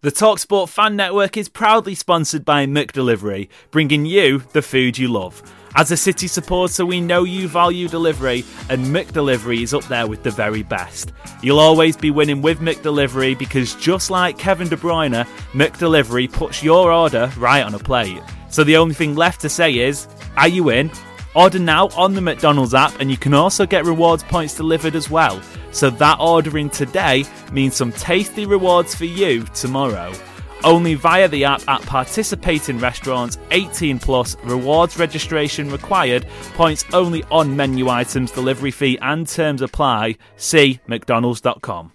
The TalkSport Fan Network is proudly sponsored by McDelivery, bringing you the food you love. As a City supporter, we know you value delivery, and McDelivery is up there with the very best. You'll always be winning with McDelivery because just like Kevin De Bruyne, McDelivery puts your order right on a plate. So the only thing left to say is, are you in? Order now on the McDonald's app, and you can also get rewards points delivered as well. So that ordering today means some tasty rewards for you tomorrow. Only via the app at participating restaurants, 18 plus, rewards registration required, points only on menu items, delivery fee and terms apply. See McDonald's.com.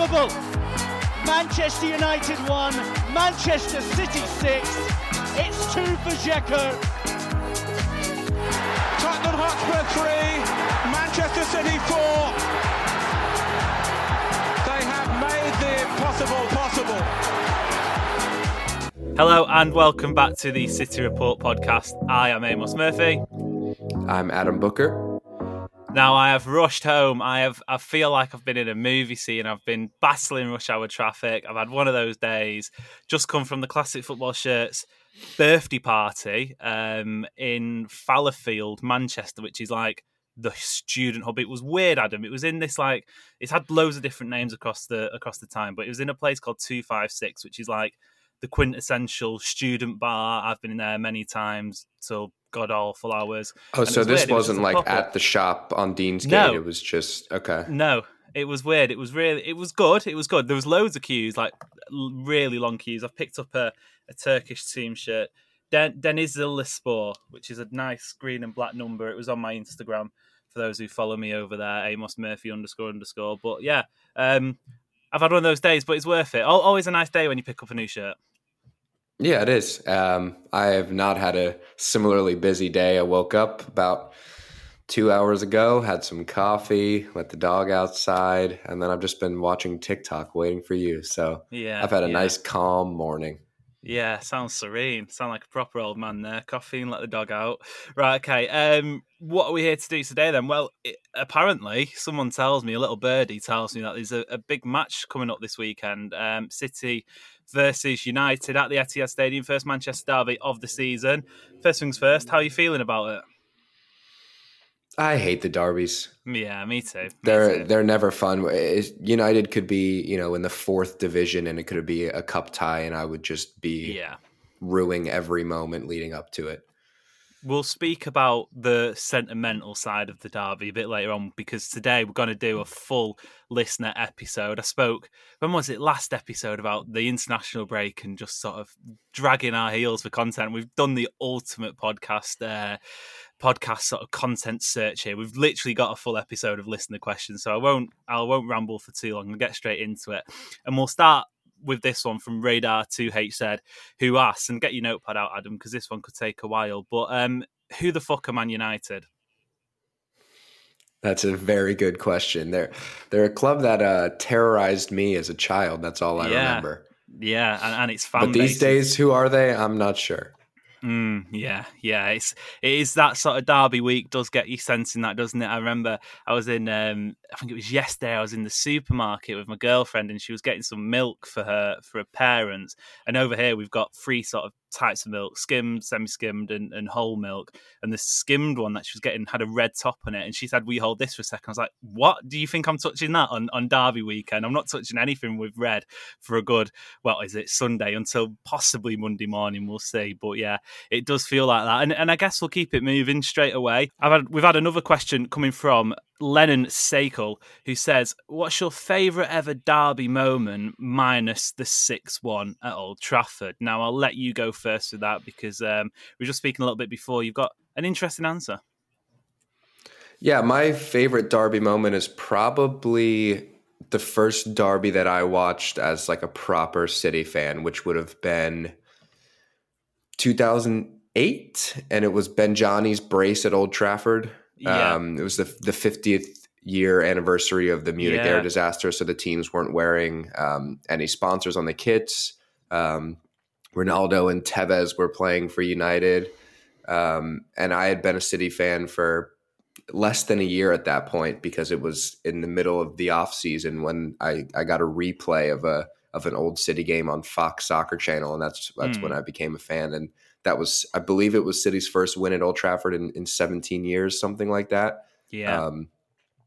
Unbelievable! Manchester United won, Manchester City six. It's two for Dzeko. Tottenham Hotspur three, Manchester City four. They have made the impossible possible. Hello and welcome back to the City Report podcast. I am Amos Murphy. I'm Adam Booker. Now I have rushed home. I have I feel like I've been in a movie scene. I've been battling rush hour traffic. I've had one of those days. Just come from the classic football shirts birthday party um, in Fallowfield, Manchester, which is like the student hub. It was weird, Adam. It was in this like it's had loads of different names across the across the time, but it was in a place called Two Five Six, which is like the quintessential student bar. I've been in there many times till god awful hours. Oh, And so was this weird. Was wasn't like pop-up. at the shop on Deansgate. No. It was just okay. No, it was weird. It was really, it was good. It was good. There was loads of queues, like really long queues. I've picked up a, a Turkish team shirt, Den- Denizlispor, which is a nice green and black number. It was on my Instagram for those who follow me over there, Amos Murphy underscore underscore. But yeah, um, I've had one of those days, but it's worth it. Always a nice day when you pick up a new shirt. Yeah, it is. Um, I have not had a similarly busy day. I woke up about two hours ago, had some coffee, let the dog outside, and then I've just been watching TikTok waiting for you. So Yeah, I've had a yeah. nice, calm morning. Yeah, sounds serene. Sound like a proper old man there. Coffee and let the dog out. Right, okay. Um, what are we here to do today then? Well, it, apparently, someone tells me, a little birdie tells me that there's a, a big match coming up this weekend. Um, City versus United at the Etihad Stadium, first Manchester derby of the season. First things first, how are you feeling about it? I hate the derbies. Yeah, me too. me They're too. they're never fun. United could be you know in the fourth division, and it could be a cup tie, and I would just be yeah. ruining every moment leading up to it. We'll speak about the sentimental side of the derby a bit later on because today we're going to do a full listener episode. I spoke, when was it, last episode about the international break and just sort of dragging our heels for content. We've done the ultimate podcast, uh, podcast sort of content search here. We've literally got a full episode of listener questions, so I won't, I won't ramble for too long. I'll get straight into it, and we'll start with this one from Radar 2H said, who asked, and get your notepad out, Adam, because this one could take a while. But um, who the fuck are Man United? That's a very good question. They're they're a club that uh, terrorized me as a child. That's all I Yeah, remember. Yeah, and, and it's fan But these days, who are they? I'm not sure. Mm, yeah, yeah. It's it is that sort of derby week does get you sensing that, doesn't it? I remember I was in um I think it was yesterday. I was in the supermarket with my girlfriend, and she was getting some milk for her for her parents. And over here, we've got three sort of types of milk: skimmed, semi-skimmed, and, and whole milk. And the skimmed one that she was getting had a red top on it. And she said, "We hold this for a second. I was like, "What? Do you think I'm touching that on on Derby weekend? I'm not touching anything with red for a good. Well, is it Sunday until possibly Monday morning? We'll see. But yeah, it does feel like that. And and I guess we'll keep it moving straight away. I've had we've had another question coming from Lennon Sakel, who says, What's your favourite ever derby moment minus the 6 1 at Old Trafford? Now, I'll let you go first with that because um, we were just speaking a little bit before. You've got an interesting answer. Yeah, my favorite derby moment is probably the first derby that I watched as like a proper City fan, which would have been 2008, and it was Ben Benjani's brace at Old Trafford. Yeah. Um, it was the the 50th year anniversary of the Munich Yeah. air disaster, so the teams weren't wearing um, any sponsors on the kits. Um, Ronaldo and Tevez were playing for United, um, and I had been a City fan for less than a year at that point because it was in the middle of the off season when I, I got a replay of a of an old City game on Fox Soccer Channel, and that's that's Hmm. when I became a fan. And that was, I believe, it was City's first win at Old Trafford in, in 17 years, something like that. Yeah. Um,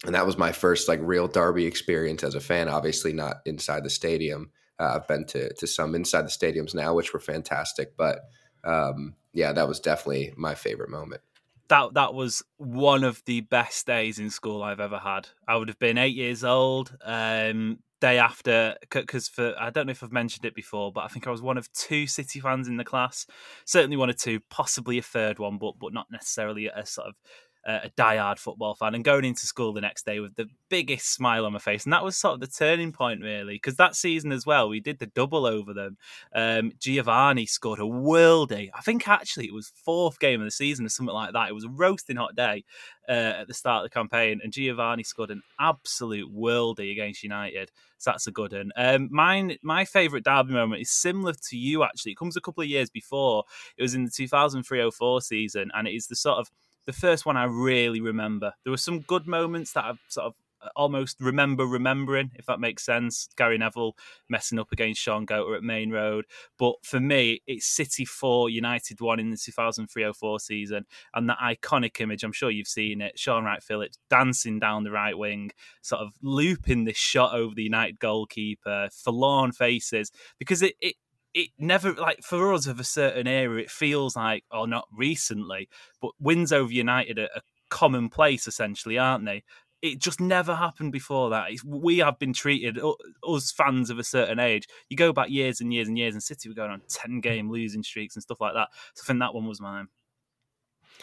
and that was my first like real derby experience as a fan. Obviously, not inside the stadium. Uh, I've been to to some inside the stadiums now, which were fantastic. But um, yeah, that was definitely my favorite moment. that that was one of the best days in school I've ever had. I would have been eight years old. Um, day after, because for I don't know if I've mentioned it before, but I think I was one of two City fans in the class. Certainly one or two, possibly a third one, but but not necessarily a sort of uh, a diehard football fan. And going into school the next day with the biggest smile on my face, and that was sort of the turning point, really, because that season as well, we did the double over them. Um, Geovanni scored a worldie. I think actually it was fourth game of the season or something like that. It was a roasting hot day uh, at the start of the campaign, and Geovanni scored an absolute worldie against United. So that's a good one. Um, mine, my favourite derby moment is similar to you. Actually, it comes a couple of years before. It was in the 2003-04 season, and it is the sort of the first one I really remember. There were some good moments that I've sort of uh, almost remember remembering, if that makes sense. Gary Neville messing up against Shaun Goater at Maine Road. But for me, it's City 4, United 1 in the 2003-04 season. And that iconic image, I'm sure you've seen it, Shaun Wright Phillips dancing down the right wing, sort of looping this shot over the United goalkeeper, forlorn faces, because it, it it never like for us of a certain era it feels like or not recently but wins over united are, are commonplace essentially aren't they? It just never happened before that. It's, we have been treated us fans of a certain age you go back years and years and years and city were going on 10 game losing streaks and stuff like that. So i think that one was mine.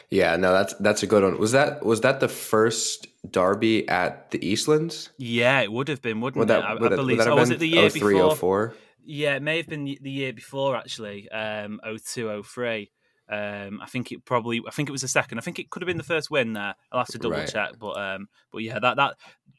Yeah, no, that's that's a good one. Was that was that the first derby at the Eastlands? yeah it would have been wouldn't Would that, it? I, would I that- believe would that so. have was it the year 03, before 04? Yeah, it may have been the year before actually, um, 02, 03. Um, I think it probably, I think it was the second. I think it could have been the first win there. I'll have to double Right. check, but um, but yeah, that that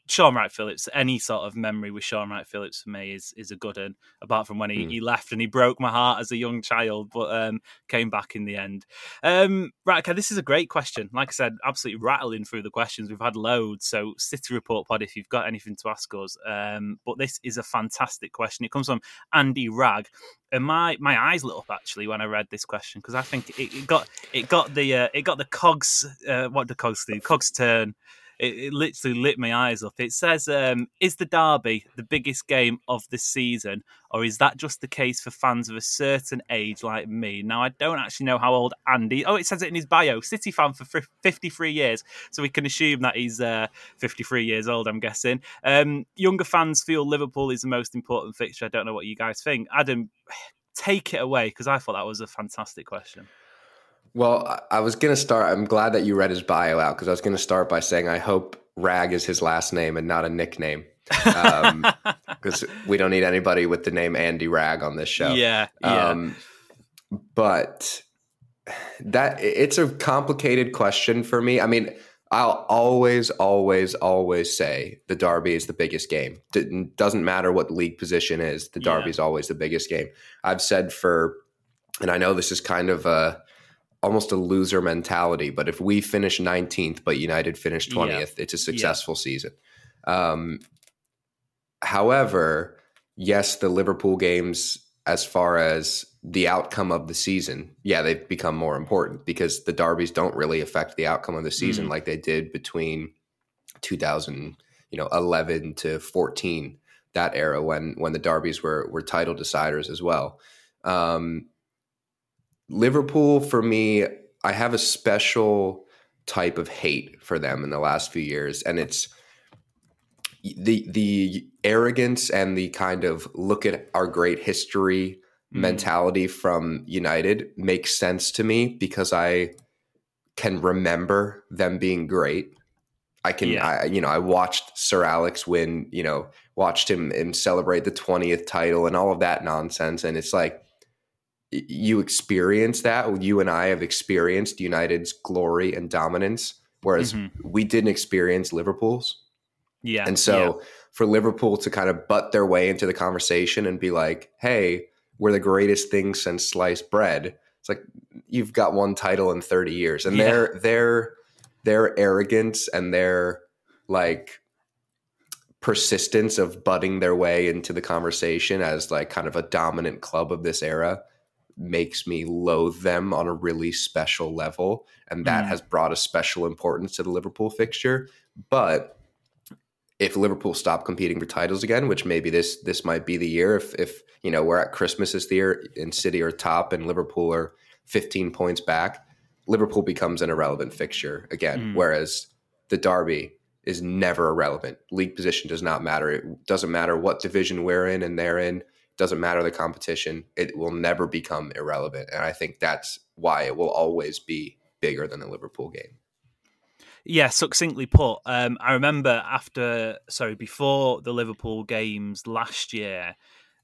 Shaun Wright Phillips, any sort of memory with Shaun Wright Phillips for me is is a good one. Apart from when he, Hmm. he left and he broke my heart as a young child, but um, came back in the end. Um, right, okay, this is a great question. Like I said, absolutely rattling through the questions. We've had loads. So City Report Pod, if you've got anything to ask us. Um, but this is a fantastic question. It comes from Andy Rag, and my my eyes lit up actually when I read this question because I think it, it got it got the uh, it got the cogs. Uh, what do cogs do? Cogs turn. It, it literally lit my eyes up. It says, um, "Is the derby the biggest game of the season, or is that just the case for fans of a certain age like me?" Now, I don't actually know how old Andy. Oh, it says it in his bio. City fan for 53 years, so we can assume that he's uh, 53 years old. I'm guessing. Um, younger fans feel Liverpool is the most important fixture. I don't know what you guys think. Adam, take it away because I thought that was a fantastic question. Well, I- was going to start. I'm glad that you read his bio out because I was going to start by saying I hope Rag is his last name and not a nickname because we don't need anybody with the name Andy Rag on this show. Yeah, yeah. Um, but that it's a complicated question for me. I mean, I'll always, always, always say the Derby is the biggest game. D- doesn't matter what league position is. The Yeah. Derby is always the biggest game. I've said for, and I know this is kind of a almost a loser mentality, but if we finish 19th but United finish Yeah. 20th, it's a successful season. Um, however, yes, the Liverpool games, as far as the outcome of the season, yeah, they've become more important because the derbies don't really affect the outcome of the season Mm. like they did between 2000, you know, 11 to 14, that era when when the derbies were were title deciders as well. Um, Liverpool for me, I have a special type of hate for them in the last few years, and it's the the arrogance and the kind of look at our great history Mm. mentality from United makes sense to me because I can remember them being great. I can, Yeah. I, you know, I watched Sir Alex win, you know, watched him, him celebrate the 20th title and all of that nonsense. And it's like, you experience that. You and I have experienced United's glory and dominance, whereas Mhm. we didn't experience Liverpool's. Yeah. And so for Liverpool to kind of butt their way into the conversation and be like, hey, we're the greatest thing since sliced bread. It's like you've got one title in 30 years. And Yeah. their their their arrogance and their like persistence of butting their way into the conversation as like kind of a dominant club of this era makes me loathe them on a really special level and that Mm. has brought a special importance to the Liverpool fixture but if Liverpool stop competing for titles again, which maybe this this might be the year if if you know we're at Christmas this year and City are top and Liverpool are 15 points back, Liverpool becomes an irrelevant fixture again. Mm. Whereas the derby is never irrelevant. League position does not matter. It doesn't matter what division we're in and they're in. Doesn't matter the competition. It will never become irrelevant. And I think that's why it will always be bigger than the Liverpool game. Yeah, succinctly put. Um, I remember after, sorry, before the Liverpool games last year,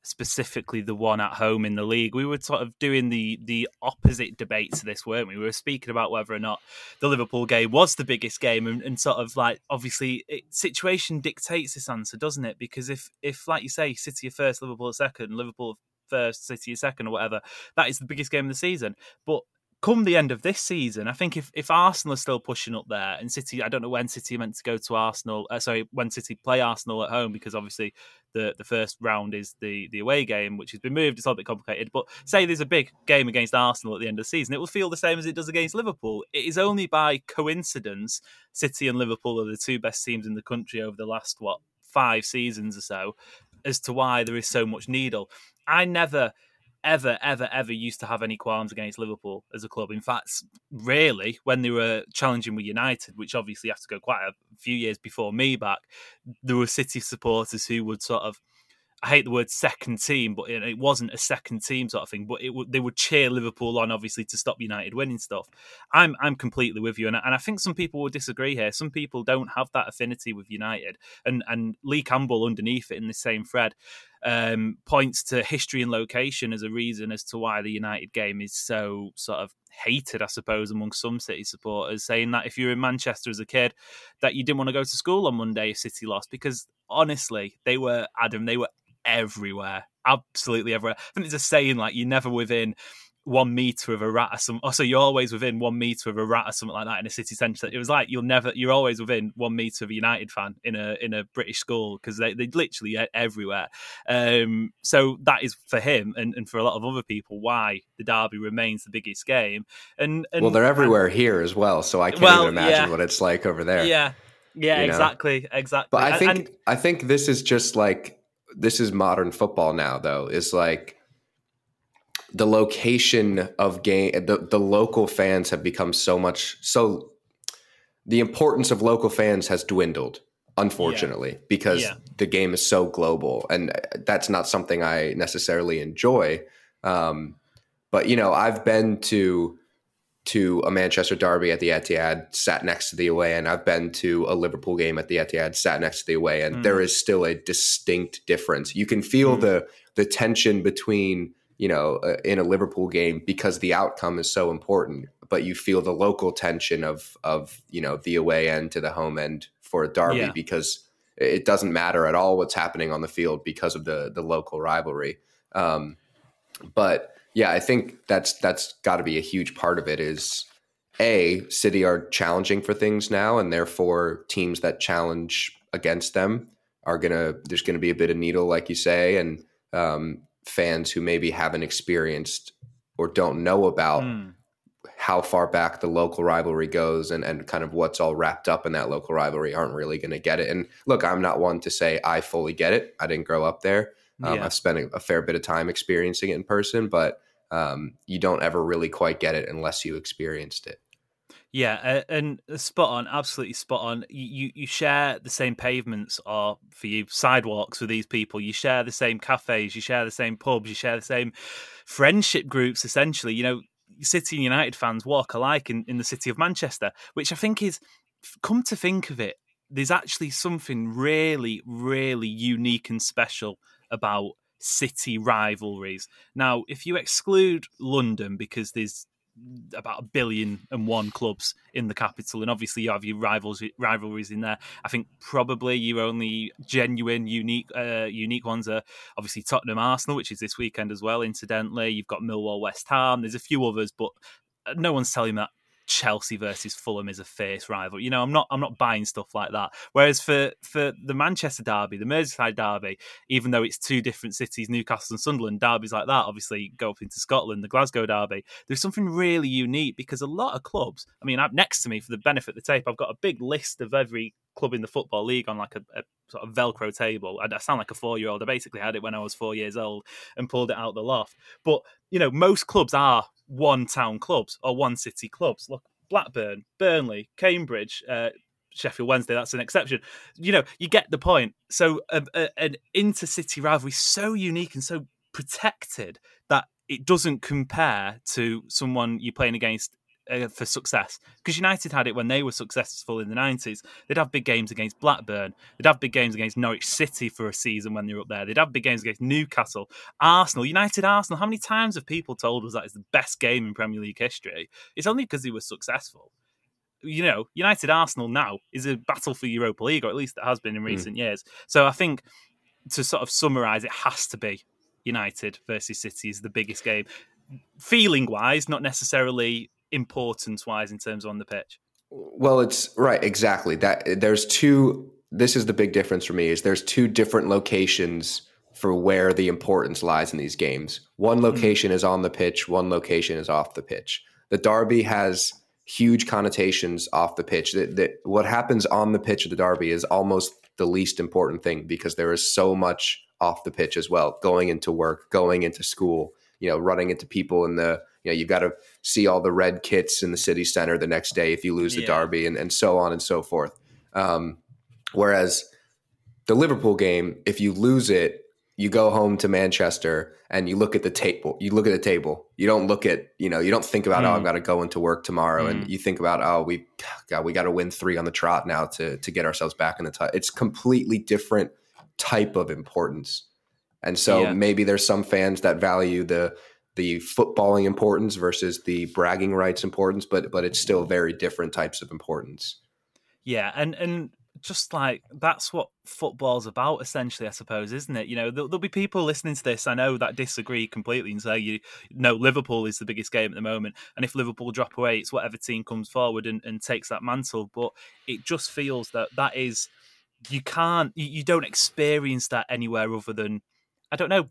specifically the one at home in the league, we were sort of doing the the opposite debate to this, weren't we? We were speaking about whether or not the Liverpool game was the biggest game, and, and sort of like obviously it, situation dictates this answer, doesn't it? Because if if like you say, City are first, Liverpool are second, Liverpool first, City are second, or whatever, that is the biggest game of the season. But come the end of this season, I think if, if Arsenal are still pushing up there and City, I don't know when City are meant to go to Arsenal. Uh, sorry, when City play Arsenal at home because obviously the, the first round is the the away game, which has been moved. It's a little bit complicated, but say there's a big game against Arsenal at the end of the season, it will feel the same as it does against Liverpool. It is only by coincidence City and Liverpool are the two best teams in the country over the last what five seasons or so, as to why there is so much needle. I never ever, ever, ever used to have any qualms against Liverpool as a club. In fact, really, when they were challenging with United, which obviously have to go quite a few years before me back, there were City supporters who would sort of. I hate the word second team, but it, wasn't a second team sort of thing. But it would they would cheer Liverpool on, obviously, to stop United winning stuff. I'm I'm completely with you, and I, and I think some people will disagree here. Some people don't have that affinity with United, and and Lee Campbell underneath it in the same thread um, points to history and location as a reason as to why the United game is so sort of hated, I suppose, among some City supporters, saying that if you were in Manchester as a kid, that you didn't want to go to school on Monday if City lost, because honestly, they were Adam, they were everywhere, absolutely everywhere. I think there's a saying like you're never within one meter of a rat or some. Also, you're always within one meter of a rat or something like that in a city centre. It was like you'll never, you're always within one meter of a United fan in a in a British school because they they literally everywhere. Um, so that is for him and, and for a lot of other people why the derby remains the biggest game. And, and well, they're everywhere here as well, so I can't Well, even imagine yeah. what it's like over there. Yeah, yeah, you know? exactly, exactly. But I think and- I think this is just like this is modern football now though. Is like the location of game the, the local fans have become so much so the importance of local fans has dwindled unfortunately because Yeah. the game is so global and that's not something I necessarily enjoy um, but you know I've been to to a Manchester derby at the Etihad, sat next to the away and I've been to a Liverpool game at the Etihad, sat next to the away and Mm. There is still a distinct difference. You can feel Mm. the the tension between you know uh, in a Liverpool game because the outcome is so important, but you feel the local tension of of you know the away end to the home end for a derby Yeah. because it doesn't matter at all what's happening on the field because of the the local rivalry. Um, but yeah, I think that's that's got to be a huge part of it. Is a City are challenging for things now, and therefore teams that challenge against them are gonna. There's gonna be a bit of needle, like you say, and um, fans who maybe haven't experienced or don't know about Mm. how far back the local rivalry goes and, and kind of what's all wrapped up in that local rivalry aren't really going to get it. And look, I'm not one to say I fully get it. I didn't grow up there. Um, Yeah. I've spent a, a fair bit of time experiencing it in person, but um, you don't ever really quite get it unless you experienced it. Yeah, uh, and spot on, absolutely spot on. You, you you share the same pavements, or for you, sidewalks with these people. You share the same cafes, you share the same pubs, you share the same friendship groups. Essentially, you know, City and United fans walk alike in, in the city of Manchester, which I think is, come to think of it, there's actually something really, really unique and special about city rivalries. Now, if you exclude London, because there's about a billion and one clubs in the capital, and obviously you have your rivals rivalries in there. I think probably your only genuine, unique, uh, unique ones are obviously Tottenham, Arsenal, which is this weekend as well. Incidentally, you've got Millwall, West Ham. There's a few others, but no one's telling that Chelsea versus Fulham is a fierce rival. You know, I'm not I'm not buying stuff like that. Whereas for for the Manchester derby, the Merseyside derby, even though it's two different cities, Newcastle and Sunderland, derbies like that obviously go up into Scotland, the Glasgow derby, there's something really unique because a lot of clubs, I mean, I've, next to me for the benefit of the tape, I've got a big list of every club in the football league on like a, a sort of Velcro table. I, I sound like a four year old. I basically had it when I was four years old and pulled it out the loft. But you know, most clubs are one town clubs or one city clubs. Look, Blackburn, Burnley, Cambridge, uh, Sheffield Wednesday, that's an exception. You know, you get the point. So, uh, uh, an intercity rivalry is so unique and so protected that it doesn't compare to someone you're playing against uh, for success. Because United had it when they were successful in the 90s. They'd have big games against Blackburn. They'd have big games against Norwich City for a season when they were up there. They'd have big games against Newcastle, Arsenal, United Arsenal. How many times have people told us that is the best game in Premier League history? It's only because they were successful. You know, United Arsenal now is a battle for Europa League, or at least it has been in recent years. So I think to sort of summarise, it has to be United versus City is the biggest game. Feeling wise, not necessarily importance wise in terms of on the pitch. Well, it's right, exactly. That there's two. This is the big difference for me. Is there's two different locations for where the importance lies in these games. One hmm. location is on the pitch. One location is off the pitch. The derby has huge connotations off the pitch. That, that what happens on the pitch of the derby is almost the least important thing because there is so much off the pitch as well. Going into work, going into school, you know, running into people in the you know, you've got to see all the red kits in the city center the next day if you lose the Yeah. derby and, and so on and so forth. Um, whereas the Liverpool game, if you lose it, you go home to Manchester and you look at the table. You look at the table. You don't look at, you know, you don't think about, oh, I've got to go into work tomorrow. And you think about, oh, we God, we got to win three on the trot now to to get ourselves back in the tie. It's completely different type of importance. And so Yeah. maybe there's some fans that value the the footballing importance versus the bragging rights importance, but but it's still very different types of importance. Yeah, and and just like that's what football's about, essentially, I suppose, isn't it? You know, there'll, there'll be people listening to this I know that disagree completely and say, you know, Liverpool is the biggest game at the moment, and if Liverpool drop away, it's whatever team comes forward and, and takes that mantle. But it just feels that that is you can't, you, you don't experience that anywhere other than I don't know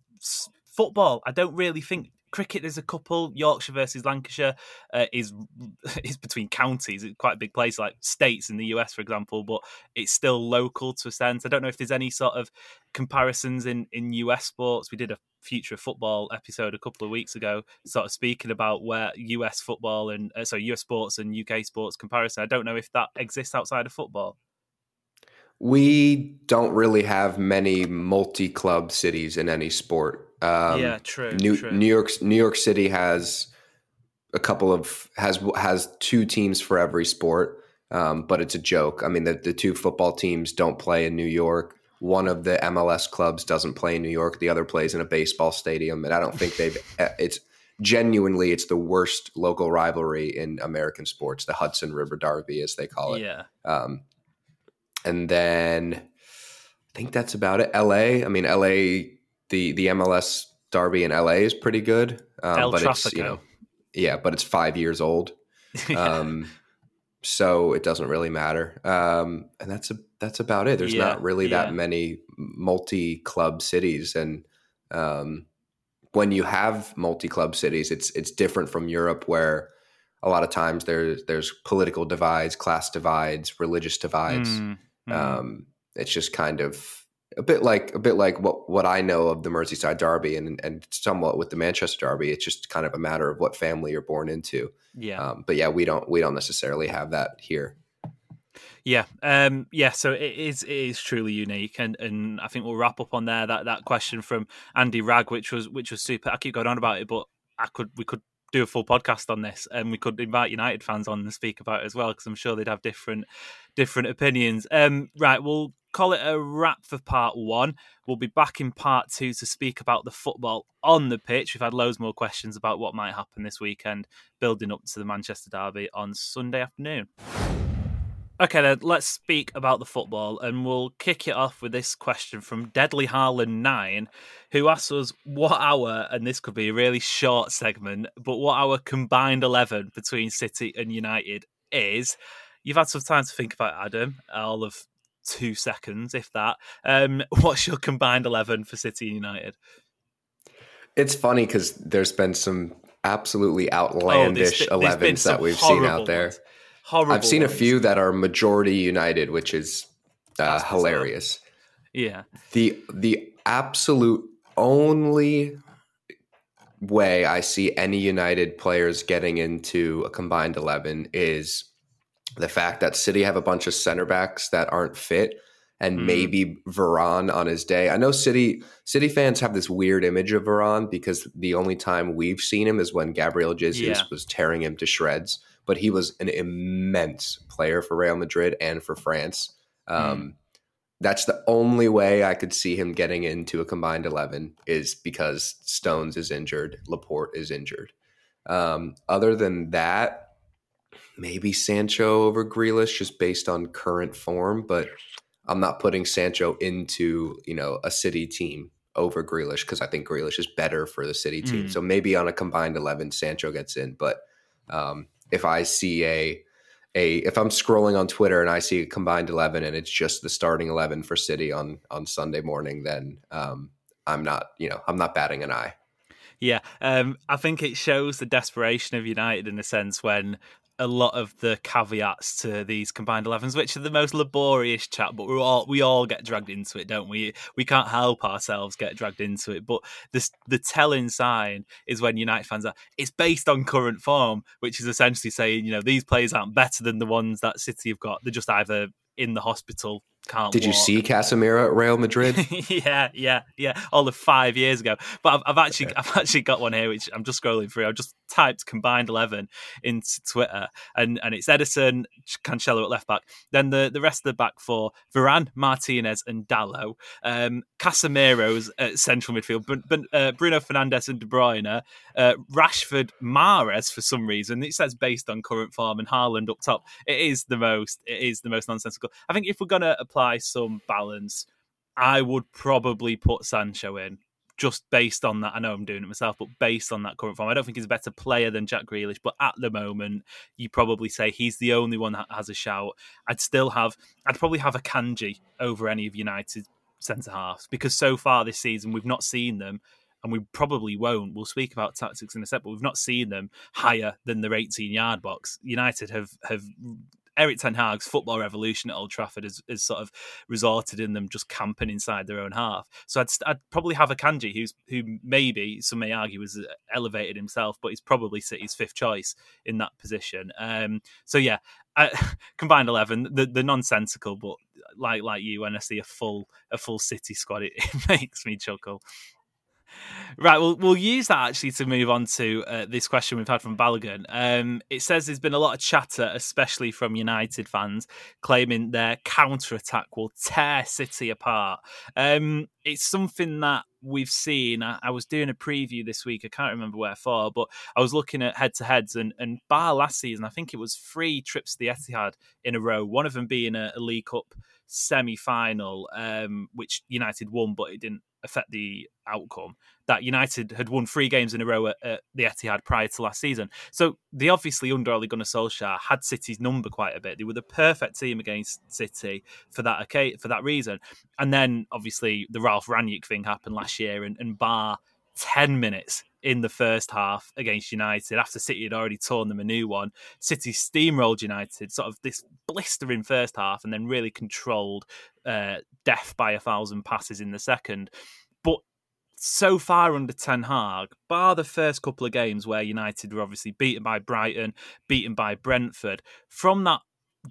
football. I don't really think cricket. There's a couple. Yorkshire versus Lancashire uh, is is between counties. It's quite a big place, like states in the US, for example. But it's still local to a sense. I don't know if there's any sort of comparisons in in US sports. We did a future of football episode a couple of weeks ago, sort of speaking about where US football and uh, so US sports and UK sports comparison. I don't know if that exists outside of football. We don't really have many multi-club cities in any sport. Um, Yeah, true, New, true. New York, New York City has a couple of has has two teams for every sport, um, but it's a joke. I mean, the the two football teams don't play in New York. One of the MLS clubs doesn't play in New York. The other plays in a baseball stadium, and I don't think they've. It's genuinely it's the worst local rivalry in American sports, the Hudson River Derby, as they call it. Yeah. Um, and then I think that's about it. LA. I mean, LA. The the MLS derby in LA is pretty good, um, but it's you know, yeah, but it's five years old. Um, so it doesn't really matter. Um, and that's a, that's about it. There's Yeah, not really yeah. that many multi club cities, and um, when you have multi club cities, it's it's different from Europe where a lot of times there's there's political divides, class divides, religious divides. Mm, mm. Um, it's just kind of a bit like a bit like what what I know of the Merseyside Derby and and somewhat with the Manchester Derby. It's just kind of a matter of what family you're born into. yeah. Um, but yeah, we don't we don't necessarily have that here. Yeah, um, yeah. So it is it is truly unique, and and I think we'll wrap up on there. That that question from Andy Ragg, which was which was super. I keep going on about it, but I could we could do a full podcast on this, and we could invite United fans on and speak about it as well, because I'm sure they'd have different different opinions. Um, right, we'll call it a wrap for part one. We'll be back in part two to speak about the football on the pitch. We've had loads more questions about what might happen this weekend, building up to the Manchester Derby on Sunday afternoon. Okay, then let's speak about the football, and we'll kick it off with this question from Deadly Harlan Nine, who asks us what hour, and this could be a really short segment, but what our combined eleven between City and United is. You've had some time to think about it, Adam, all of two seconds, if that. Um, what's your combined eleven for City United? It's funny because there's been some absolutely Oh, there's outlandish been- 11s some that we've seen out there. ones. Horrible. I've seen a few that are majority United, which is uh, hilarious. Yeah. the the absolute only way I see any United players getting into a combined 11 is the fact that City have a bunch of center backs that aren't fit and Mm. maybe Varane on his day. I know City City fans have this weird image of Varane because the only time we've seen him is when Gabriel Jesus Yeah. was tearing him to shreds, but he was an immense player for Real Madrid and for France. Um, that's the only way I could see him getting into a combined 11 is because Stones is injured, Laporte is injured. Um, other than that, maybe Sancho over Grealish just based on current form, but I'm not putting Sancho into, you know, a City team over Grealish because I think Grealish is better for the City team. Mm. So maybe on a combined 11 Sancho gets in, but um, if I see a a if I'm scrolling on Twitter and I see a combined eleven and it's just the starting eleven for City on on Sunday morning, then um, I'm not you know I'm not batting an eye. Yeah, um, I think it shows the desperation of United in a sense when a lot of the caveats to these combined 11s, which are the most laborious chat, but we're all we all get dragged into it, don't we? We can't help ourselves get dragged into it. But this the telling sign is when United fans are it's based on current form, which is essentially saying, you know, these players aren't better than the ones that City have got. They're just either in the hospital, can't Did you see Casemiro at Real Madrid? yeah, yeah, yeah. All of five years ago. But I've, I've actually, I've actually got one here, which I'm just scrolling through. I've just typed combined eleven into Twitter, and and it's Ederson, Cancelo at left back. Then the the rest of the back four: Varane, Martinez, and Dalot. Um, Casemiro's at central midfield. But, but uh, Bruno Fernandes and De Bruyne. Uh, Rashford, Mahrez for some reason. It says based on current form, and Haaland up top. It is the most. It is the most nonsensical. I think if we're gonna apply some balance, I would probably put Sancho in just based on that. I know I'm doing it myself, but based on that current form, I don't think he's a better player than Jack Grealish. But at the moment, you probably say he's the only one that has a shout. I'd still have, I'd probably have Akanji over any of United centre halves because so far this season we've not seen them. And we probably won't. We'll speak about tactics in a sec, but we've not seen them higher than their 18 yard box. United have have Erik Ten Hag's football revolution at Old Trafford has, has sort of resorted in them just camping inside their own half. So I'd, I'd probably have Akanji who's who maybe some may argue was elevated himself, but he's probably City's fifth choice in that position. Um, so yeah, uh, combined eleven, the, the nonsensical, but like like you, when I see a full a full City squad, it, it makes me chuckle. Right, we'll we'll use that actually to move on to uh, this question we've had from Balogun. Um, it says there's been a lot of chatter, especially from United fans, claiming their counter attack will tear City apart. Um, it's something that we've seen. I, I was doing a preview this week. I can't remember where for, but I was looking at head to heads and and bar last season. I think it was three trips to the Etihad in a row. One of them being a, a League Cup semi final, um, which United won, but it didn't affect the outcome that United had won three games in a row at, at the Etihad prior to last season. So they obviously under Ole Gunnar Solskjaer had City's number quite a bit. They were the perfect team against City for that okay for that reason. And then obviously the Ralf Rangnick thing happened last year, and, and Bar ten minutes in the first half against United after City had already torn them a new one. City steamrolled United, sort of this blistering first half, and then really controlled uh, death by a thousand passes in the second. But so far under Ten Hag, bar the first couple of games where United were obviously beaten by Brighton, beaten by Brentford, from that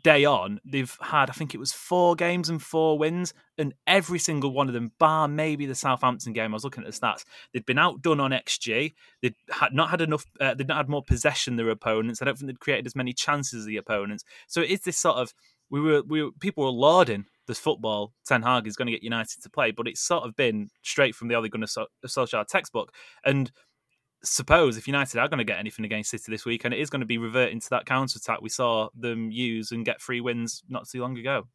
day on, they've had, I think it was four games and four wins, and every single one of them, bar maybe the Southampton game, I was looking at the stats, they'd been outdone on XG. They'd had not had enough, uh, they'd not had more possession than their opponents. I don't think they'd created as many chances as the opponents. So it is this sort of, we were, we were, people were lauding this football Ten Hag is going to get United to play, but it's sort of been straight from the Ole Gunnar Solskjaer textbook. And suppose if United are going to get anything against City this week, and it is going to be reverting to that counter attack we saw them use and get three wins not too long ago.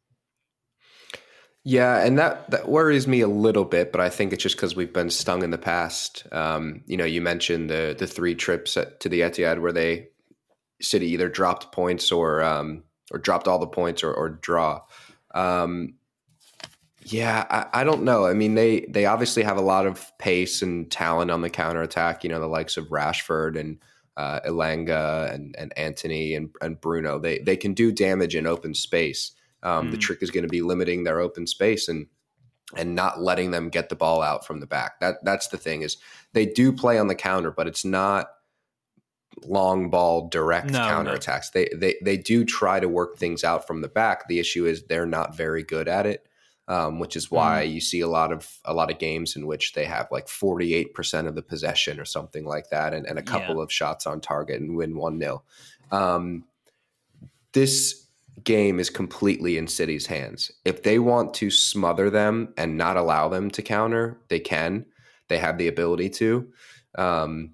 Yeah, and that that worries me a little bit, but I think it's just because we've been stung in the past. Um, you know, you mentioned the the three trips at, to the Etihad where they City either dropped points or um, or dropped all the points or, or draw. Um, yeah, I, I, don't know. I mean, they they obviously have a lot of pace and talent on the counter attack. You know, the likes of Rashford and uh, Elanga and, and Antony and, and Bruno. They they can do damage in open space. Um, mm. The trick is going to be limiting their open space and and not letting them get the ball out from the back. That that's the thing is they do play on the counter, but it's not long ball direct no, counterattacks. No. They they they do try to work things out from the back. The issue is they're not very good at it um, which is why mm. you see a lot of a lot of games in which they have like 48% of the possession or something like that and, and a couple yeah. of shots on target and win 1-0 um, this game is completely in city's hands if they want to smother them and not allow them to counter they can they have the ability to um,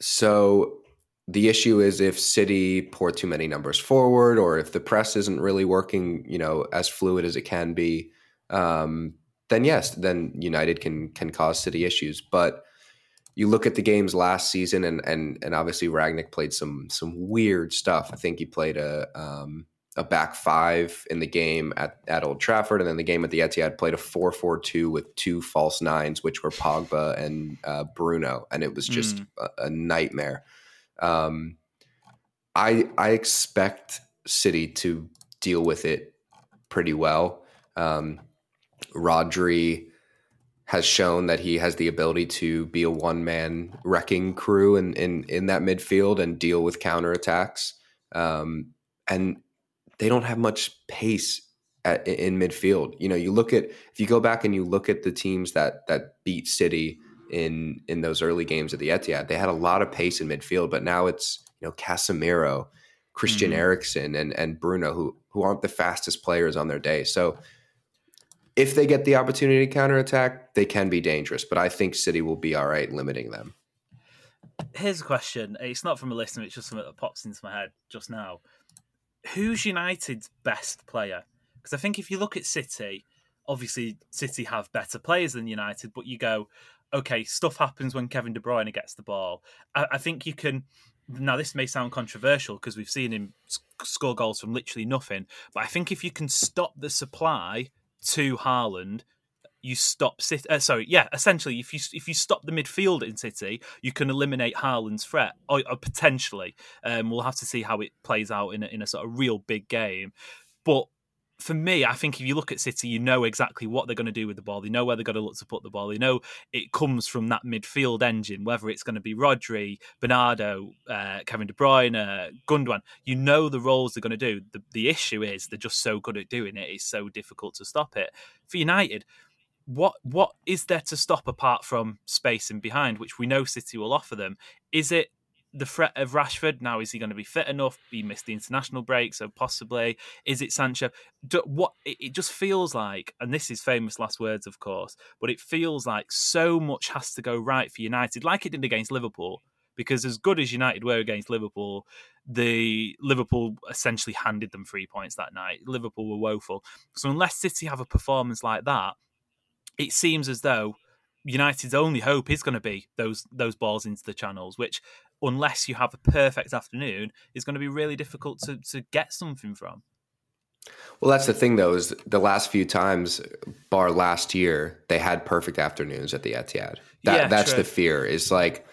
so the issue is if City pour too many numbers forward, or if the press isn't really working, you know, as fluid as it can be, um, then yes, then United can can cause City issues. But you look at the games last season, and and and obviously Rangnick played some some weird stuff. I think he played a um, a back five in the game at, at Old Trafford, and then the game at the Etihad played a four four two with two false nines, which were Pogba and uh, Bruno, and it was just mm. a, a nightmare. Um, I I expect City to deal with it pretty well. Um, Rodri has shown that he has the ability to be a one man wrecking crew in, in in that midfield and deal with counterattacks. Um, and they don't have much pace at, in midfield. You know, you look at if you go back and you look at the teams that that beat City in in those early games at the Etihad. They had a lot of pace in midfield, but now it's you know Casemiro, Christian mm-hmm. Eriksen, and and Bruno who who aren't the fastest players on their day. So if they get the opportunity to counterattack, they can be dangerous. But I think City will be all right limiting them. Here's a question. It's not from a listener, it's just something that pops into my head just now. Who's United's best player? Because I think if you look at City, obviously City have better players than United, but you go, okay, stuff happens when Kevin De Bruyne gets the ball. I, I think you can. Now, this may sound controversial because we've seen him score goals from literally nothing, but I think if you can stop the supply to Haaland, you stop City. Uh, sorry, yeah, essentially, if you if you stop the midfield in City, you can eliminate Haaland's threat, or, or potentially. Um, we'll have to see how it plays out in a, in a sort of real big game. But for me, I think if you look at City, you know exactly what they're going to do with the ball. They know where they're going to look to put the ball. They know it comes from that midfield engine, whether it's going to be Rodri, Bernardo, uh, Kevin De Bruyne, uh, Gundogan. You know the roles they're going to do. The, the issue is they're just so good at doing it. It's so difficult to stop it. For United, what what is there to stop apart from space and behind, which we know City will offer them? Is it the threat of Rashford. Now, is he going to be fit enough? He missed the international break, so possibly. Is it Sancho? Do, what it just feels like, and this is famous last words, of course, but it feels like so much has to go right for United, like it did against Liverpool. Because as good as United were against Liverpool, the Liverpool essentially handed them three points that night. Liverpool were woeful. So unless City have a performance like that, it seems as though United's only hope is going to be those those balls into the channels, which unless you have a perfect afternoon, is going to be really difficult to to get something from. Well, that's the thing, though, is the last few times, bar last year, they had perfect afternoons at the Etihad. That, Yeah, that's true. the fear. Is like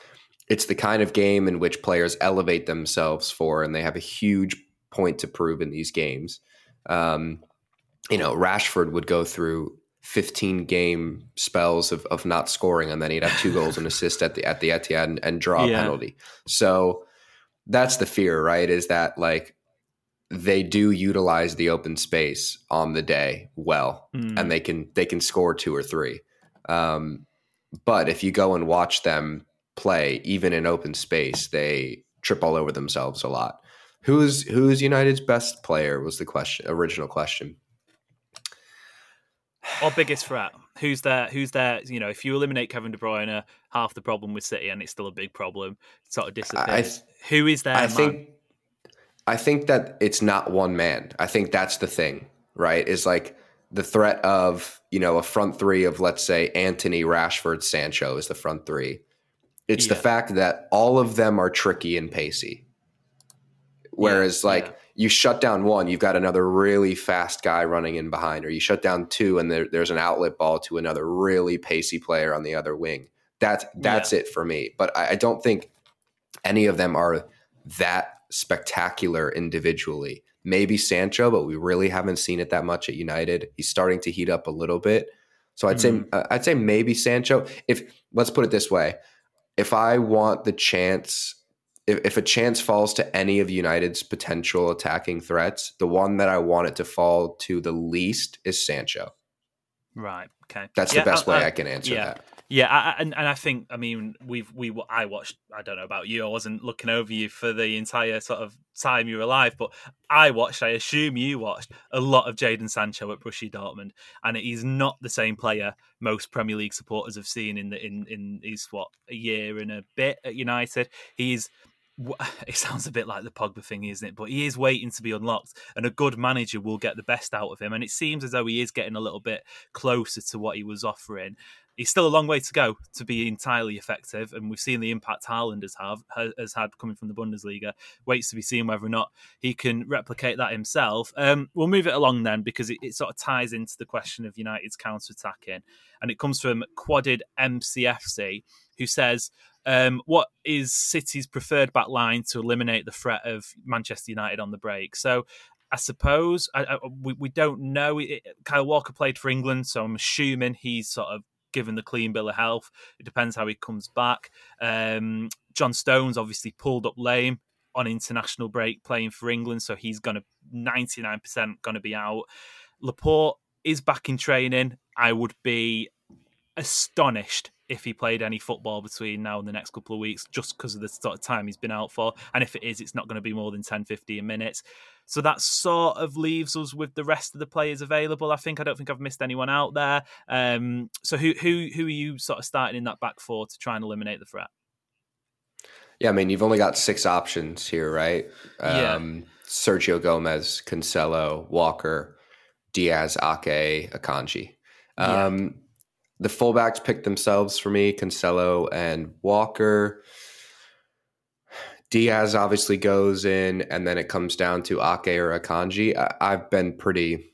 it's the kind of game in which players elevate themselves for, and they have a huge point to prove in these games. Um, you know, Rashford would go through 15 game spells of, of not scoring, and then he'd have two goals and assist at the at the Etihad and, and draw Yeah. a penalty. So that's the fear, right? Is that like they do utilize the open space on the day well, Mm. and they can they can score two or three. Um, but if you go and watch them play, even in open space, they trip all over themselves a lot. Who's who's United's best player was the question original question. Or biggest threat? Who's there? Who's there? You know, if you eliminate Kevin De Bruyne, half the problem with City, and it's still a big problem, sort of disappears. Who is there? I man? think I think that it's not one man. I think that's the thing, right? Is like the threat of, you know, a front three of let's say Antony, Rashford, Sancho is the front three. It's the fact that all of them are tricky and pacey. Whereas like yeah. You shut down one, you've got another really fast guy running in behind, or you shut down two and there, there's an outlet ball to another really pacey player on the other wing. That's that's it for me. But I, I don't think any of them are that spectacular individually. Maybe Sancho, but we really haven't seen it that much at United. He's starting to heat up a little bit. So I'd say uh, I'd say maybe Sancho. If let's put it this way, if I want the chance, if, if a chance falls to any of United's potential attacking threats, the one that I want it to fall to the least is Sancho. Right. Okay. That's Yeah, the best I- way I- I can answer yeah. that. Yeah, I, and and I think I mean we've we I watched I don't know about you I wasn't looking over you for the entire sort of time you were alive but I watched I assume you watched a lot of Jadon Sancho at Borussia Dortmund and he's not the same player most Premier League supporters have seen in the in in his what a year and a bit at United he's it sounds a bit like the Pogba thing, isn't it? But he is waiting to be unlocked, and a good manager will get the best out of him. And it seems as though he is getting a little bit closer to what he was offering. He's still a long way to go to be entirely effective, and we've seen the impact Haaland has have has had coming from the Bundesliga. Waits to be seen whether or not he can replicate that himself. Um, we'll move it along then because it, it sort of ties into the question of United's counter attacking, and it comes from Quadded MCFC, who says um, what is City's preferred back line to eliminate the threat of Manchester United on the break? So I suppose I, I, we, we don't know. It, Kyle Walker played for England, so I'm assuming he's sort of given the clean bill of health. It depends how he comes back. Um, John Stones obviously pulled up lame on international break playing for England, so he's going to 99% going to be out. Laporte is back in training. I would be astonished if he played any football between now and the next couple of weeks just because of the sort of time he's been out for and if it is it's not going to be more than 10 15 minutes so that sort of leaves us with the rest of the players available i think i don't think i've missed anyone out there um, so who who who are you sort of starting in that back four to try and eliminate the threat Yeah, I mean, you've only got six options here, right? Yeah. Um, Sergio Gomez, Cancelo, Walker, Diaz, Ake, Akanji. Yeah. The fullbacks pick themselves for me, Cancelo and Walker. Diaz obviously goes in, and then it comes down to Ake or Akanji. I- I've been pretty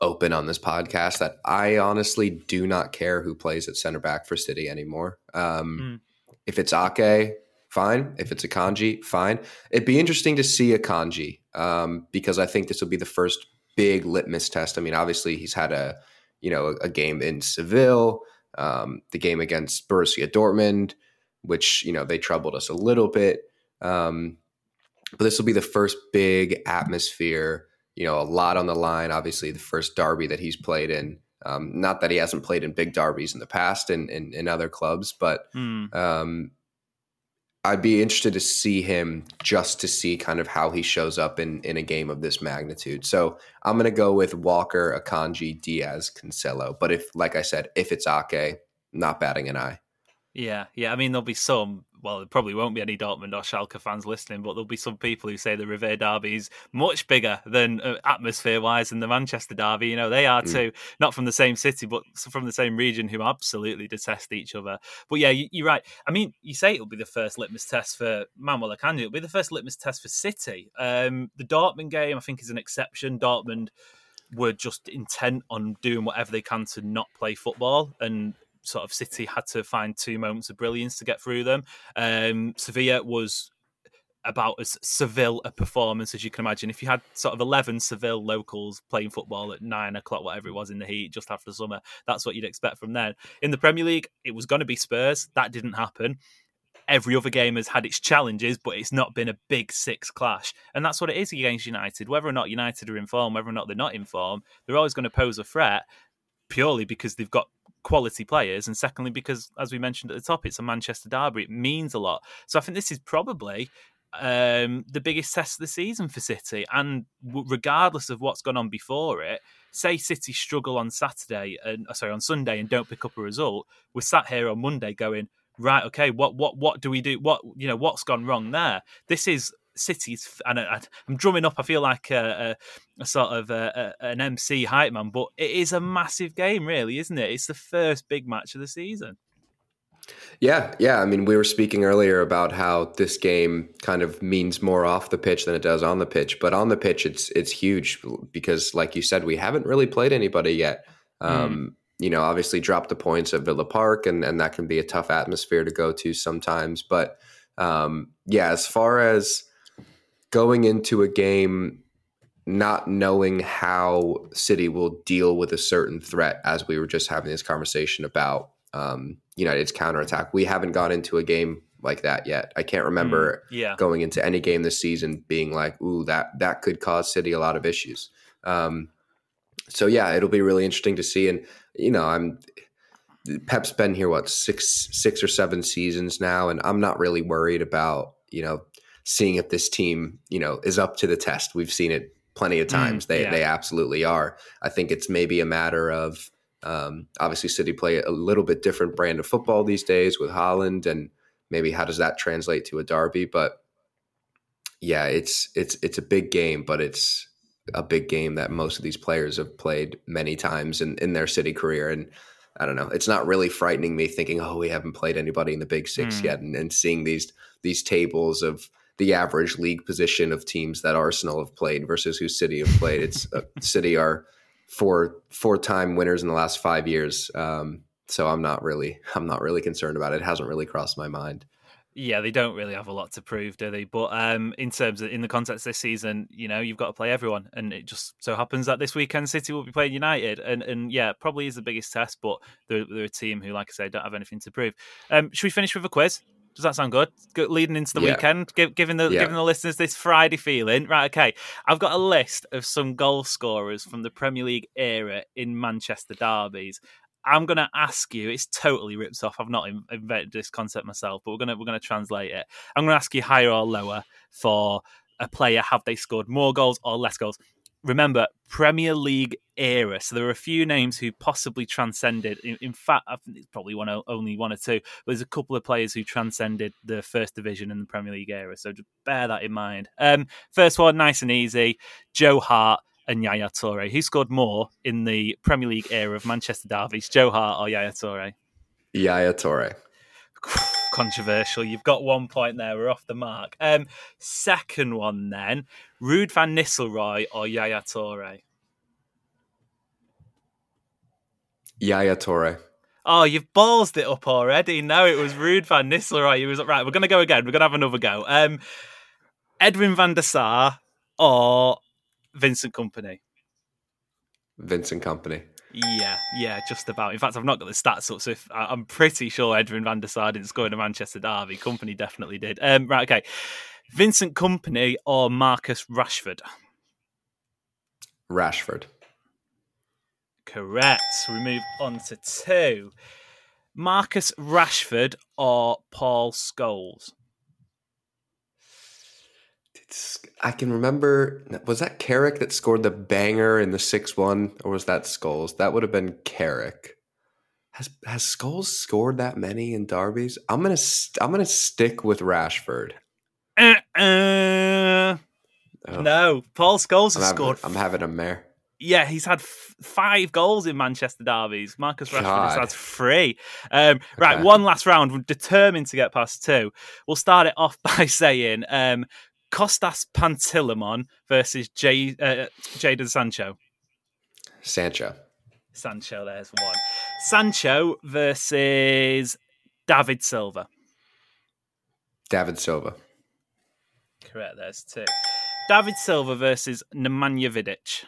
open on this podcast that I honestly do not care who plays at center back for City anymore. Um, If it's Ake, fine. If it's Akanji, fine. It'd be interesting to see Akanji um, because I think this will be the first big litmus test. I mean, obviously he's had a you know a, a game in Seville, um, the game against Borussia Dortmund, which you know they troubled us a little bit. Um, but this will be the first big atmosphere. You know, a lot on the line. Obviously, the first derby that he's played in. Um, not that he hasn't played in big derbies in the past in in, in other clubs, but um, I'd be interested to see him just to see kind of how he shows up in in a game of this magnitude. So I'm going to go with Walker, Akanji, Diaz, Cancelo. But if, like I said, if it's Ake, not batting an eye. Yeah, yeah. I mean, there'll be some. Well, there probably won't be any Dortmund or Schalke fans listening, but there'll be some people who say the Revier Derby is much bigger than uh, atmosphere-wise than the Manchester Derby. You know, they are mm. too, not from the same city, but from the same region, who absolutely detest each other. But yeah, you, are right. I mean, you say it'll be the first litmus test for Manuel Akanji. It'll be the first litmus test for City. Um, the Dortmund game, I think, is an exception. Dortmund were just intent on doing whatever they can to not play football and sort of City had to find two moments of brilliance to get through them. Um, Sevilla was about as Seville a performance as you can imagine. If you had sort of 11 Seville locals playing football at nine o'clock, whatever it was in the heat just after the summer, that's what you'd expect from them. In the Premier League, it was going to be Spurs. That didn't happen. Every other game has had its challenges, but it's not been a big six clash. And that's what it is against United. Whether or not United are in form, whether or not they're not in form, they're always going to pose a threat purely because they've got quality players, and secondly because, as we mentioned at the top, it's a Manchester derby. It means a lot. So I think this is probably um, the biggest test of the season for City. And regardless of what's gone on before it, say City struggle on Saturday and uh, sorry on Sunday and don't pick up a result, we're sat here on Monday going right. Okay, what what what do we do? What you know what's gone wrong there? This is cities, and I, am drumming up. I feel like a, a, a sort of a, an MC hype man, but it is a massive game, really, isn't it? It's the first big match of the season. Yeah, yeah. I mean, we were speaking earlier about how this game kind of means more off the pitch than it does on the pitch. But on the pitch, it's it's huge because, like you said, we haven't really played anybody yet. Um, mm. You know, obviously dropped the points at Villa Park, and and that can be a tough atmosphere to go to sometimes. But um, yeah, as far as going into a game not knowing how City will deal with a certain threat, as we were just having this conversation about um, United's counterattack. We haven't got into a game like that yet. I can't remember mm, yeah. going into any game this season being like, "Ooh, that that could cause City a lot of issues." Um, so yeah, it'll be really interesting to see. And you know, I'm Pep's been here what six six or seven seasons now, and I'm not really worried about you know seeing if this team, you know, is up to the test. We've seen it plenty of mm, times. Mm, they yeah. they absolutely are. I think it's maybe a matter of um, obviously City play a little bit different brand of football these days with Haaland, and maybe how does that translate to a derby? But yeah, it's it's it's a big game, but it's a big game that most of these players have played many times in, in their city career. And I don't know, it's not really frightening me thinking, oh, we haven't played anybody in the big six mm. yet, and, and seeing these these tables of the average league position of teams that Arsenal have played versus who City have played. It's uh, City are four four time winners in the last five years. Um, so I'm not really I'm not really concerned about it. It hasn't really crossed my mind. Yeah, they don't really have a lot to prove, do they? But um, in terms of in the context this season, you know, you've got to play everyone, and it just so happens that this weekend City will be playing United, and and yeah, probably is the biggest test. But they're, they're a team who, like I say, don't have anything to prove. Um, should we finish with a quiz? Does that sound good? good leading into the yeah. weekend, give, giving the yeah. giving the listeners this Friday feeling, right? Okay, I've got a list of some goal scorers from the Premier League era in Manchester derbies. I'm going to ask you. It's totally rips off. I've not invented this concept myself, but we're gonna we're gonna translate it. I'm going to ask you higher or lower for a player. Have they scored more goals or less goals? Remember Premier League era. So there are a few names who possibly transcended. In, in fact, I think it's probably one only one or two. But there's a couple of players who transcended the first division in the Premier League era. So just bear that in mind. Um, first one, nice and easy. Joe Hart and Yaya Toure. Who scored more in the Premier League era of Manchester derbies, Joe Hart or Yaya Toure? Yaya Toure. controversial. You've got one point there. We're off the mark. Um, second one then, Ruud van Nistelrooy or Yaya Toure? Yaya Toure. Oh, you've ballsed it up already. No, it was Ruud van Nistelrooy. He was right. We're going to go again. We're going to have another go. Um, Edwin van der Sar or Vincent Kompany? Vincent Kompany. Yeah, yeah, just about. In fact, I've not got the stats up, so if, I'm pretty sure Edwin van der Sar didn't score in a Manchester derby. Kompany definitely did. Um, right, okay. Vincent Kompany or Marcus Rashford? Rashford. Correct. We move on to two. Marcus Rashford or Paul Scholes? I can remember. Was that Carrick that scored the banger in the six one, or was that Scholes? That would have been Carrick. Has has Scholes scored that many in derbies? I'm gonna st- I'm gonna stick with Rashford. Uh, uh, Oh, no, Paul Scholes I'm has having, scored. I'm having a mare. yeah, he's had f- five goals in Manchester derbies. Marcus Rashford has had three. Um, right, Okay. one last round. We're determined to get past two. We'll start it off by saying um, Costas Pantilimon versus Jay, uh, Jadon Sancho. Sancho. Sancho, there's one. Sancho versus David Silva. David Silva. Correct, there's two. David Silva versus Nemanja Vidic.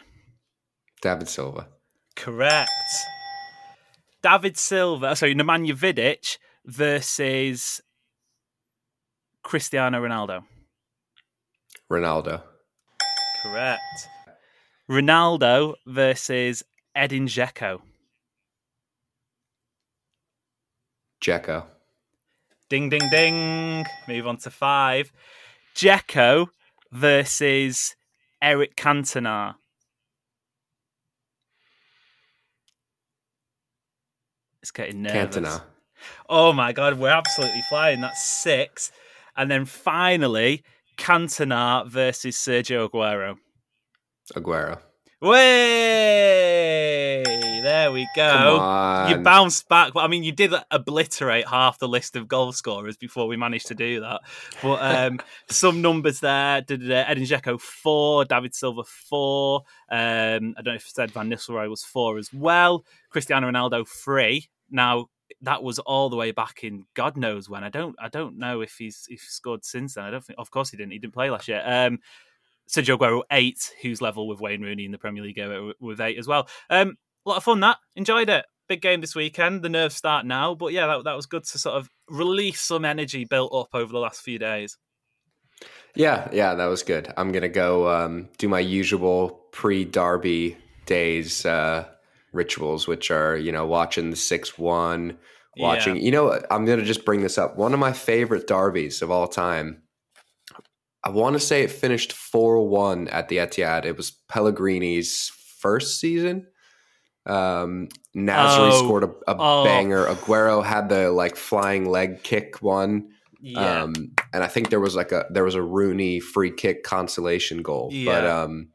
David Silva. Correct. David Silva, sorry, Nemanja Vidic versus Cristiano Ronaldo. Ronaldo. Correct. Ronaldo versus Edin Dzeko. Jekko. Ding, ding, ding. Move on to five. Dzeko versus Eric Cantona. It's getting nervous. Cantona. Oh my god, we're absolutely flying. That's six. And then finally, Cantona versus Sergio Aguero. Aguero. Way! There we go. You bounced back. I mean, you did obliterate half the list of goal scorers before we managed to do that. But um, some numbers there. Did Edin Dzeko four, David Silva four. Um, I don't know if I said Van Nistelrooy was four as well. Cristiano Ronaldo three. Now that was all the way back in God knows when. I don't. I don't know if he's if he scored since then. I don't think. Of course he didn't. He didn't play last year. Um, Sergio Aguero eight, who's level with Wayne Rooney in the Premier League with eight as well. Um, a lot of fun that enjoyed it. Big game this weekend. The nerves start now, but yeah, that, that was good to sort of release some energy built up over the last few days. Yeah, yeah, that was good. I'm gonna go um, do my usual pre-derby days uh, rituals, which are you know watching the six one, watching. Yeah. You know, I'm gonna just bring this up. One of my favorite derbies of all time. I want to say it finished four one at the Etihad. It was Pellegrini's first season. Um, Nasri Oh, scored a, a oh. banger. Aguero had the like flying leg kick one. Yeah, Um, and I think there was like a there was a Rooney free kick consolation goal. But Yeah. um,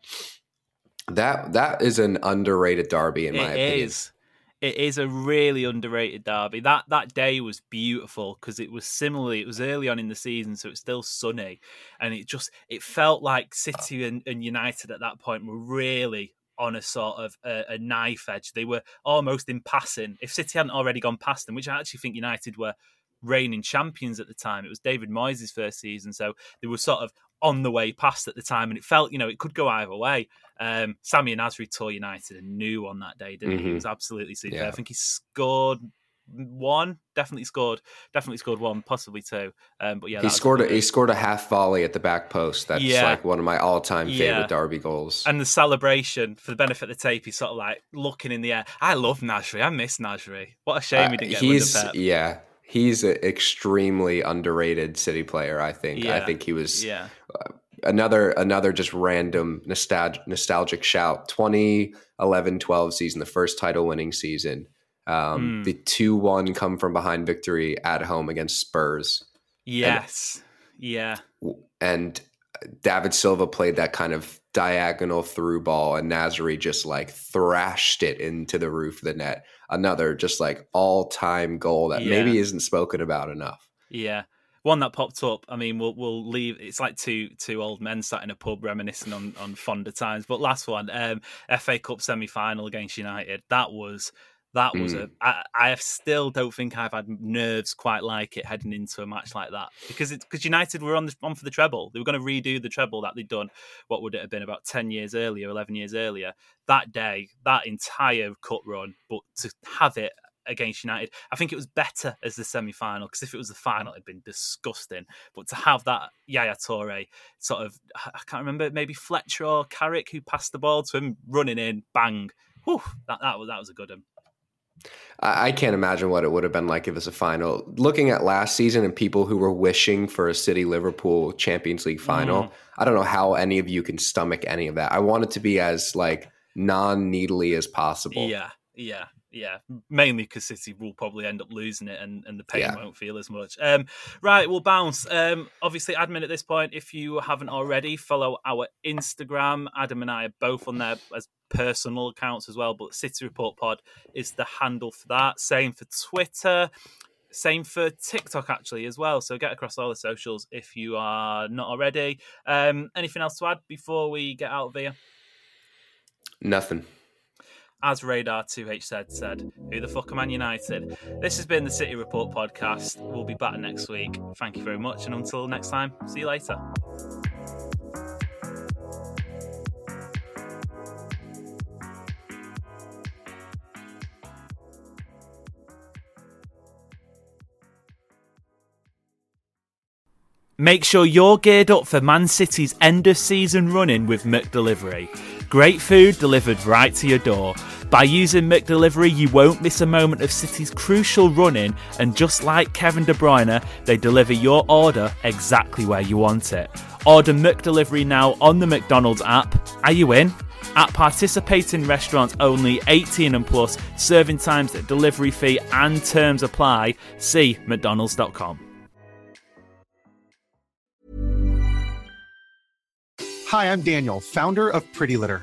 that that is an underrated derby in my it opinion. is. It is a really underrated derby. That that day was beautiful because it was similarly. It was early on in the season, so it's still sunny, and it just it felt like City and, and United at that point were really on a sort of a, a knife edge. They were almost in passing. If City hadn't already gone past them, which I actually think United were reigning champions at the time. It was David Moyes' first season, so they were sort of on the way past at the time, and it felt, you know, it could go either way. Um, Samir Nasri tore United a new on that day, didn't he? He Mhm. was absolutely superb. Yeah. I think he scored one, definitely scored, definitely scored one, possibly two. Um, but yeah, he scored a, he scored a half volley at the back post. That's Yeah. like one of my all time Yeah. favorite derby goals. And the celebration for the benefit of the tape, he's sort of like looking in the air. I love Nasri. I miss Nasri. What a shame he Uh, didn't get he's yeah, he's an extremely underrated City player. I think. I think he was Yeah. another another just random nostalgic nostalgic shout 2011-12 season the first title winning season um, Mm. the 2-1 come from behind victory at home against spurs Yes. Yeah. and david silva played that kind of diagonal through ball and Nasri just like thrashed it into the roof of the net another just like all-time goal that maybe isn't spoken about enough Yeah. One that popped up. I mean, we'll we'll leave. It's like two two old men sat in a pub reminiscing on on fonder times. But last one, um, FA Cup semi final against United. That was that was a. Mm. I, I still don't think I've had nerves quite like it heading into a match like that because it's because United were on the, on for the treble. They were going to redo the treble that they'd done. What would it have been about ten years earlier, eleven years earlier? That day, that entire cut run, but to have it against United. I think it was better as the semi final because if it was the final, it'd been disgusting. But to have that Yaya Toure sort of, I can't remember, maybe Fletcher or Carrick who passed the ball to him, running in, bang. Whew, that, that, was, that was a good one. I can't imagine what it would have been like if it was a final. Looking at last season and people who were wishing for a City Liverpool Champions League final, Mm. I don't know how any of you can stomach any of that. I want it to be as like non needly as possible. Yeah, yeah. Yeah, mainly because City will probably end up losing it, and, and the pain Yeah. won't feel as much. Um, right, we'll bounce. Um, obviously, admin at this point, if you haven't already, follow our Instagram. Adam and I are both on there as personal accounts as well, but City Report Pod is the handle for that. Same for Twitter. Same for TikTok actually as well. So get across all the socials if you are not already. Um, anything else to add before we get out of here? Nothing. As Radar 2H said, said, who the fuck are Man United? This has been the City Report podcast. We'll be back next week. Thank you very much, and until next time, see you later. Make sure you're geared up for Man City's end of season running with McDelivery. Great food delivered right to your door. By using McDelivery, you won't miss a moment of City's crucial running, and just like Kevin De Bruyne, they deliver your order exactly where you want it. Order McDelivery now on the McDonald's app. Are you in? At participating restaurants only 18 and plus, serving times, delivery fee, and terms apply. See McDonald's.com. Hi, I'm Daniel, founder of Pretty Litter.